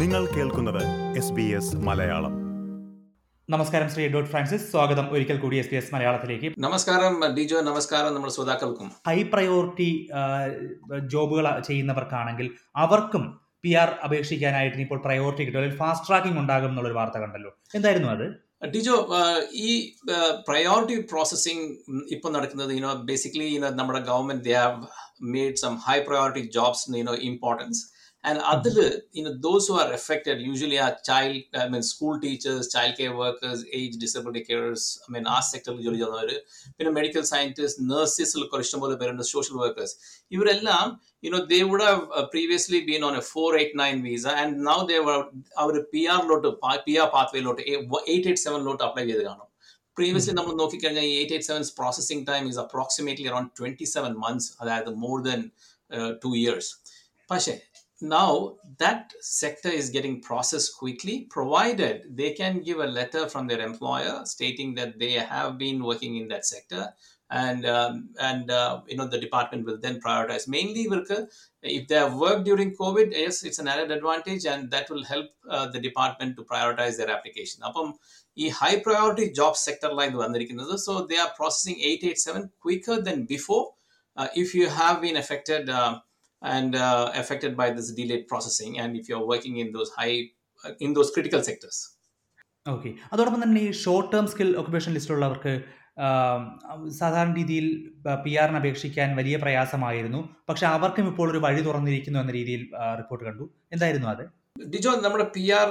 നിങ്ങൾ കേൾക്കുന്നത് S B S Malayalam. നമസ്കാരം ശ്രീ ഡോട്ട് ഫ്രാൻസിസ്. സ്വാഗതം ഒരിക്കൽ കൂടി എസ് ബി എസ് മലയാളത്തിലേക്ക്. നമസ്കാരം ഡിജോ നമസ്കാരം നമ്മൾ ശ്രോതാക്കൾക്കും. ഹൈ പ്രയോറിറ്റി ജോബുകൾ ചെയ്യുന്നവർക്കാണെങ്കിൽ അവർക്കും പി ആർ അപേക്ഷിക്കാനായിട്ട് ഇപ്പോൾ പ്രയോറിറ്റി കിട്ടും. അല്ലെങ്കിൽ ഫാസ്റ്റ് ട്രാക്കിംഗ് ഉണ്ടാകും എന്നുള്ളൊരു വാർത്ത കണ്ടല്ലോ. എന്തായിരുന്നു അത്? ഡിജോ ഈ പ്രയോറിറ്റി പ്രോസസ്സിംഗ് ഇപ്പം നടക്കുന്നത് you know basically you know നമ്മുടെ government they have made some high priority jobs you know importance and അതിൽ you know those who are are usually ആ child I mean school teachers child care workers, age disability carers, I mean, ആ സെക്ടറിൽ ജോലി ചെയ്യുന്നവർ പിന്നെ medical scientist നഴ്സസിൽ ഇഷ്ടംപോലെ പേരുണ്ട് സോഷ്യൽ വർക്കേഴ്സ് ഇവരെല്ലാം you know they would have been previously been on a 489 visa and now they were അവർ പി ആറിലോട്ട് ലോട്ട് പി ആർ പാത്വേയിലോട്ട് എയ്റ്റ് എയ്റ്റ് സെവനിലോട്ട് അപ്ലൈ ചെയ്ത് കാണും. പ്രീവിയസ്ലി നമ്മൾ നോക്കിക്കഴിഞ്ഞാൽ eight eight sevens processing time is approximately around twenty seven months അതായത് മോർ ദൻ ടു ഇയേഴ്സ് പക്ഷേ now that sector is getting processed quickly provided they can give a letter from their employer stating that they have been working in that sector and um, and uh, you know the department will then prioritize mainly work if they have worked during covid yes it's an added advantage and that will help uh, the department to prioritize their application അപ്പം ഈ high priority job സെക്ടറിലാണ് ഇത് വന്നിരിക്കുന്നത് so they are processing eight eight seven quicker than before if you have been affected and uh, affected by this delayed processing and if you're working in those high uh, in those critical sectors. Okay അതോടൊപ്പം തന്നെ ഈ short term skill occupation ലിസ്റ്റിലുള്ളവർക്ക് സാധാരണ രീതിയിൽ P ആറിന് അപേക്ഷിക്കാൻ വലിയ പ്രയാസമായിരുന്നു. പക്ഷെ അവർക്കും ഇപ്പോൾ ഒരു വഴി തുറന്നിരിക്കുന്നു എന്ന രീതിയിൽ റിപ്പോർട്ട് കണ്ടു. എന്തായിരുന്നു അത്? ഡിജോ നമ്മുടെ പി ആർ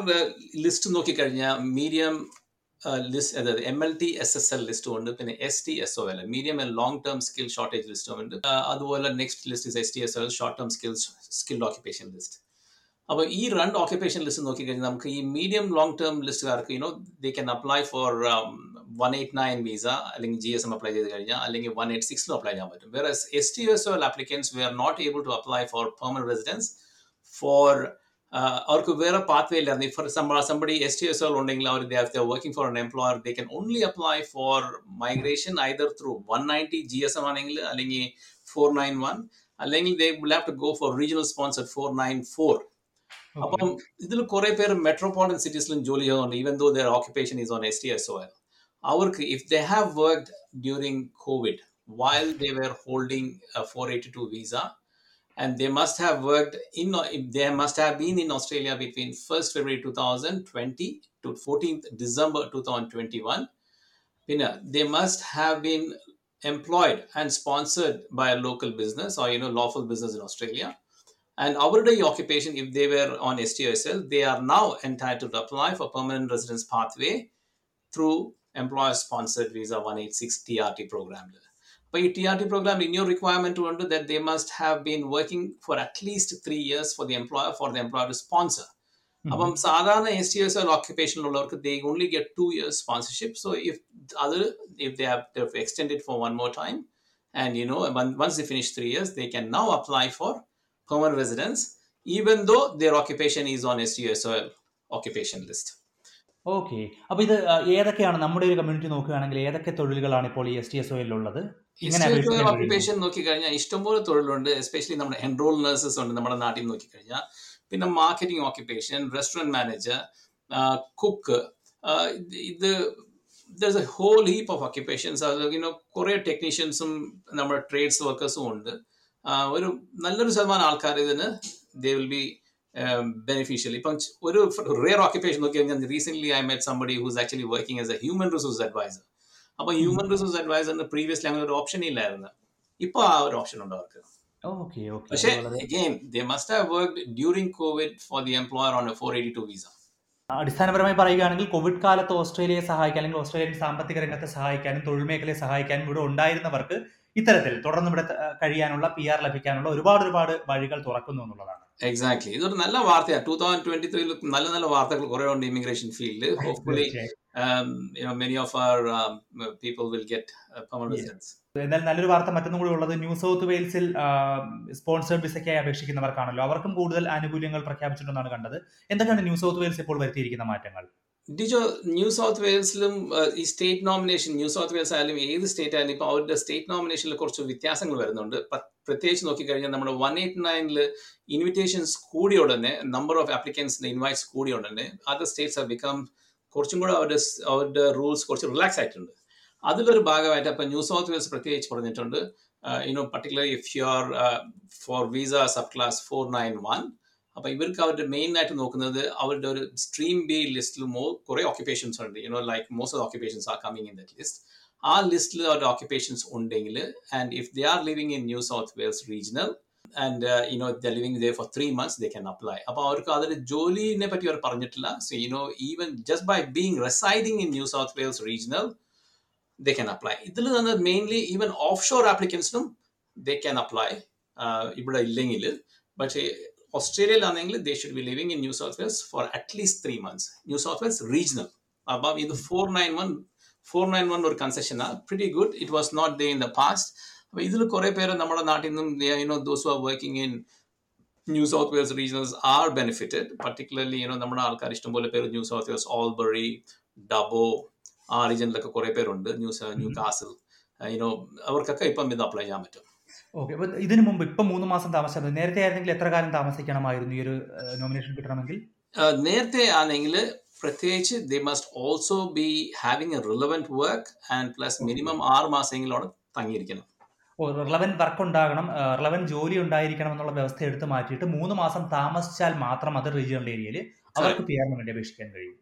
ലിസ്റ്റ് നോക്കിക്കഴിഞ്ഞാൽ മീഡിയം ലിസ്റ്റ് അതായത് M L T S S L ലിസ്റ്റും ഉണ്ട് പിന്നെ S T S O L medium and long term skill shortage ലിസ്റ്റും ഉണ്ട് അതുപോലെ next list is S T S O L short term skill skilled occupation list അപ്പോൾ ഈ രണ്ട് occupation list നോക്കിക്കഴിഞ്ഞാൽ നമുക്ക് ഈ medium long term ലിസ്റ്റുകാർക്ക് you know they can apply for one eight nine visa അല്ലെങ്കിൽ ജി എസ് എം അപ്ലൈ ചെയ്ത് കഴിഞ്ഞാൽ അല്ലെങ്കിൽ വൺ എയ്റ്റ് സിക്സിലും അപ്ലൈ ചെയ്യാൻ പറ്റും. വേറെ S T S O L applicants we are not able to apply for permanent residence for അവർക്ക് വേറെ pathway ഇല്ലായിരുന്നു. For somebody S T S L ഉണ്ടെങ്കിൽ അവർ they working for an employer they can only apply for migration either through one ninety G S M ആണെങ്കിൽ അല്ലെങ്കിൽ four nine one അല്ലെങ്കിൽ they will have to go for regional sponsor four nine four അപ്പം ഇതിൽ കുറെ പേര് metropolitan സിറ്റീസിലും ജോലി ചെയ്യുന്നുണ്ട് even though their occupation is on S T S O L അവർക്ക് if they have worked during COVID while they were holding four eighty two visa and they must have worked in they must have been in australia between 1st february 2020 to 14th december 2021 you know, they must have been employed and sponsored by a local business or you know lawful business in australia. And day occupation if they were on stosl they are now entitled to apply for permanent residence pathway through employer sponsored visa 186 trt program but TRT program in your requirement to that they must have been working for at least three years for the employer for the employer to sponsor. അപ്പം സാധാരണ S T S L ഓക്യുപ്പേഷനിലുള്ളവർക്ക് they only get two years sponsorship so if അത് if they have extended for one more time and you know once they finish three years they can now apply for permanent residence even though their occupation is on S T S L occupation list okay. അപ്പൊ ഇത് ഏതൊക്കെയാണ് നമ്മുടെ ഒരു community നോക്കുകയാണെങ്കിൽ ഏതൊക്കെ തൊഴിലുകളാണ് ഇപ്പോൾ ഈ എസ് ടി എസ് ഒയിലുള്ളത് ഓക്യുപ്പേഷൻ നോക്കിക്കഴിഞ്ഞാൽ ഇഷ്ടംപോലെ തൊഴിലുണ്ട്. എസ്പെഷ്യലി നമ്മുടെ എൻറോൾ നഴ്സസ് ഉണ്ട് നമ്മുടെ നാട്ടിൽ നോക്കിക്കഴിഞ്ഞാൽ. പിന്നെ marketing occupation restaurant manager cook ഇത് there a whole heap of occupations അത് ഇങ്ങനെ കുറേ ടെക്നീഷ്യൻസും നമ്മുടെ ട്രേഡ്സ് വർക്കേഴ്സും ഉണ്ട്. ഒരു നല്ലൊരു ശതമാനം ആൾക്കാർ ഇതിന് ദേ വിൽ ബി ബെനിഫിഷ്യൽ ഇപ്പം ഒരു റെയർ ഓക്യുപ്പേഷൻ നോക്കി കഴിഞ്ഞാൽ recent I met somebody who's actually working as a human resource adviser അപ്പൊ ഹ്യൂമൻ റിസോഴ്സ് അഡ്വൈസറിന് പ്രീവിയസ്ലി അങ്ങനെ ഒരു ഓപ്ഷൻ ഇല്ലായിരുന്നു. ഇപ്പൊ ആ ഒരു ഓപ്ഷൻ ഉണ്ട് അവർക്ക്. പക്ഷേ again they must have work during COVID for the employer on four eighty two visa അടിസ്ഥാനപരമായി പറയുകയാണെങ്കിൽ കോവിഡ് കാലത്ത് ഓസ്ട്രേലിയയെ സഹായിക്കാൻ അല്ലെങ്കിൽ ഓസ്ട്രേലിയൻ സാമ്പത്തിക രംഗത്തെ സഹായിക്കാനും തൊഴിൽ മേഖലയെ സഹായിക്കാനും ഇവിടെ ഉണ്ടായിരുന്നവർക്ക് ഇത്തരത്തിൽ തുടർന്ന് ഇവിടെ കഴിയാനുള്ള പി ആർ ലഭിക്കാനുള്ള ഒരുപാട് ഒരുപാട് വഴികൾ തുറക്കുന്നു എന്നുള്ളതാണ്. എക്സാക്ട്ലി ഇതൊരു നല്ല വാർത്തയാണ് ടൂ തൗസൻഡ് ട്വന്റി ത്രീയിൽ നല്ല നല്ല വാർത്തകൾ കുറെ ഉണ്ട് immigration field hopefully many of our people will get permanent എന്നാൽ നല്ലൊരു വാർത്ത മറ്റൊന്നും കൂടി ഉള്ളത് ന്യൂ സൗത്ത് വെയിൽസിൽ സ്പോൺസേഡ് വിസയ്ക്കായി അപേക്ഷിക്കുന്നവർക്കാണല്ലോ അവർക്കും കൂടുതൽ ആനുകൂല്യങ്ങൾ പ്രഖ്യാപിച്ചിട്ടുണ്ടെന്നാണ് കണ്ടത്. എന്തൊക്കെയാണ് ന്യൂ സൗത്ത് വെയിൽസ് ഇപ്പോൾ വരുത്തിയിരിക്കുന്ന മാറ്റങ്ങൾ? ഡിജോ ന്യൂ സൗത്ത് വെയിൽസിലും ഈ state nomination New South Wales ആയാലും ഏത് സ്റ്റേറ്റ് ആയാലും ഇപ്പോൾ അവരുടെ സ്റ്റേറ്റ് നോമിനേഷനിൽ കുറച്ച് വ്യത്യാസങ്ങൾ വരുന്നുണ്ട്. പ്രത്യേകിച്ച് നോക്കിക്കഴിഞ്ഞാൽ നമ്മുടെ വൺ എയ്റ്റ് നയനിൽ ഇൻവിറ്റേഷൻസ് കൂടിയ ഉടനെ നമ്പർ ഓഫ് ആപ്ലിക്കൻസിന്റെ ഇൻവൈറ്റ്സ് കൂടിയ ഉടനെ അതർ സ്റ്റേറ്റ്സ് ആർ ബിക്കം കുറച്ചും കൂടെ അവരുടെ അവരുടെ റൂൾസ് കുറച്ച് റിലാക്സ് ആയിട്ടുണ്ട്. അതിലൊരു ഭാഗമായിട്ട് അപ്പം ന്യൂ സൗത്ത് വെയിൽസ് പ്രത്യേകിച്ച് പറഞ്ഞിട്ടുണ്ട്. You know particular if you are for visa subclass four nine one അപ്പൊ ഇവർക്ക് അവരുടെ മെയിൻ ആയിട്ട് നോക്കുന്നത് അവരുടെ ഒരു സ്ട്രീം ബി ലിസ്റ്റിൽ മോ കുറെ ഓക്യുപ്പേഷൻസ് ഉണ്ട്. You know like most of occupations are coming in that list ആ ലിസ്റ്റിൽ അവരുടെ ഓക്യുപ്പേഷൻസ് ഉണ്ടെങ്കിൽ and if they are living in New South Wales regional and you know the living they for three months they can apply അപ്പോൾ അവർക്ക് അതിന്റെ ജോലിനെ പറ്റി അവർ പറഞ്ഞിട്ടില്ല. So you know even just by being residing in New South Wales regional they can apply ഇതിൽ നിന്ന് mainly even offshore ആപ്ലിക്കൻസിനും ദേ ക്യാൻ അപ്ലൈ ഇവിടെ ഇല്ലെങ്കിൽ പക്ഷേ ഓസ്ട്രേലിയയിലാണെങ്കിൽ they should be living in New South Wales for at least three months New South Wales regional അപ്പം ഇത് four nine one four nine one ഒരു concession ആണ് pretty good it was not they in the past അപ്പോൾ ഇതിൽ കുറേ പേര് നമ്മുടെ നാട്ടിൽ നിന്നും you know those are working in New South Wales regions are benefited particularly you know നമ്മുടെ ആൾക്കാർ ഇഷ്ടംപോലെ പേര് New South Wales Albury Dubbo ആ റീജിയനിലൊക്കെ കുറേ പേരുണ്ട്. ന്യൂ ന്യൂ കാസിൽ യുനോ അവർക്കൊക്കെ ഇപ്പം ഇത് അപ്ലൈ ചെയ്യാൻ പറ്റും. ഓക്കെ അപ്പോൾ ഇതിനു മുമ്പ് ഇപ്പം മൂന്ന് മാസം താമസിച്ചത് നേരത്തെ ആയിരുന്നെങ്കിൽ എത്ര കാലം താമസിക്കണമായിരുന്നു ഈ ഒരു നോമിനേഷൻ കിട്ടണമെങ്കിൽ? നേരത്തെ ആണെങ്കിൽ പ്രത്യേകിച്ച് they must also be having a relevant work and plus minimum ആറ് മാസമെങ്കിലും തങ്ങിയിരിക്കണം. ഓ റിലവന്റ് വർക്ക് ഉണ്ടാകണം റിലവന്റ് ജോലി ഉണ്ടായിരിക്കണം എന്നുള്ള വ്യവസ്ഥ എടുത്ത് മാറ്റിയിട്ട് മൂന്ന് മാസം താമസിച്ചാൽ മാത്രം അത് റീജിയണൽ ഏരിയയിൽ അവർക്ക് പി ആറിന് വേണ്ടി അപേക്ഷിക്കാൻ കഴിയും.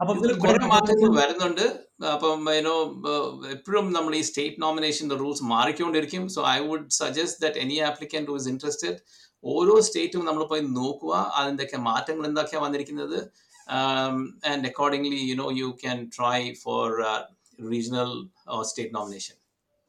അപ്പം കുറെ മാറ്റങ്ങൾ വരുന്നുണ്ട്. അപ്പം യുനോ എപ്പോഴും നമ്മൾ ഈ സ്റ്റേറ്റ് നോമിനേഷന്റെ റൂൾസ് മാറിക്കൊണ്ടിരിക്കും. So I would suggest that any applicant who is interested ഓരോ സ്റ്റേറ്റും നമ്മൾ പോയി നോക്കുക അതിന്റെയൊക്കെ മാറ്റങ്ങൾ എന്തൊക്കെയാണ് വന്നിരിക്കുന്നത്. And accordingly you know you can try for regional state nomination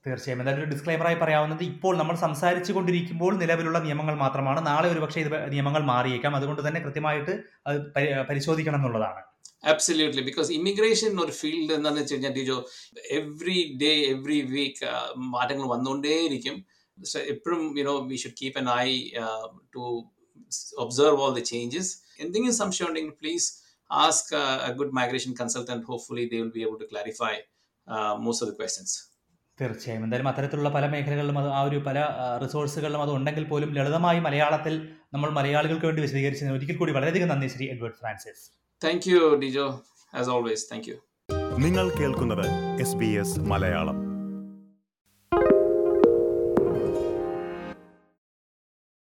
തീർച്ചയായും. എന്തായാലും ഒരു ഡിസ്ക്ലൈമറായി പറയാവുന്നത് ഇപ്പോൾ നമ്മൾ സംസാരിച്ചു കൊണ്ടിരിക്കുമ്പോൾ നിലവിലുള്ള നിയമങ്ങൾ മാത്രമാണ്. നാളെ ഒരുപക്ഷെ ഇത് നിയമങ്ങൾ മാറിയേക്കാം. അതുകൊണ്ട് തന്നെ കൃത്യമായിട്ട് അത് പരി- പരിശോധിക്കണം എന്നുള്ളതാണ്. അബ്സല്യൂട്ട്ലി ബിക്കോസ് ഇമിഗ്രേഷൻ ഒരു ഫീൽഡ് എന്താണെന്ന് വെച്ച് കഴിഞ്ഞാൽ ടീച്ചോ എവ്രി ഡേ എവ്രി വീക്ക് മാറ്റങ്ങൾ വന്നുകൊണ്ടേയിരിക്കും എപ്പോഴും you know we should keep an eye to observe all the changes എന്തെങ്കിലും സംശയം ഉണ്ടെങ്കിൽ please ask a good migration consultant hopefully they will be able to clarify most of the questions തീർച്ചയായും. എന്തായാലും അത്തരത്തിലുള്ള പല മേഖലകളിലും അത് ആ ഒരു പല റിസോഴ്സുകളിലും അത് ഉണ്ടെങ്കിൽ പോലും ലളിതമായി മലയാളത്തിൽ നമ്മൾ മലയാളികൾക്ക് വേണ്ടി വിശദീകരിച്ചതിന് ഒരിക്കൽ കൂടി വളരെയധികം നന്ദി Shri Edward Francis. Thank you Dijo as always thank you നിങ്ങൾ കേൾക്കുന്നത് എസ് ബി എസ് മലയാളം.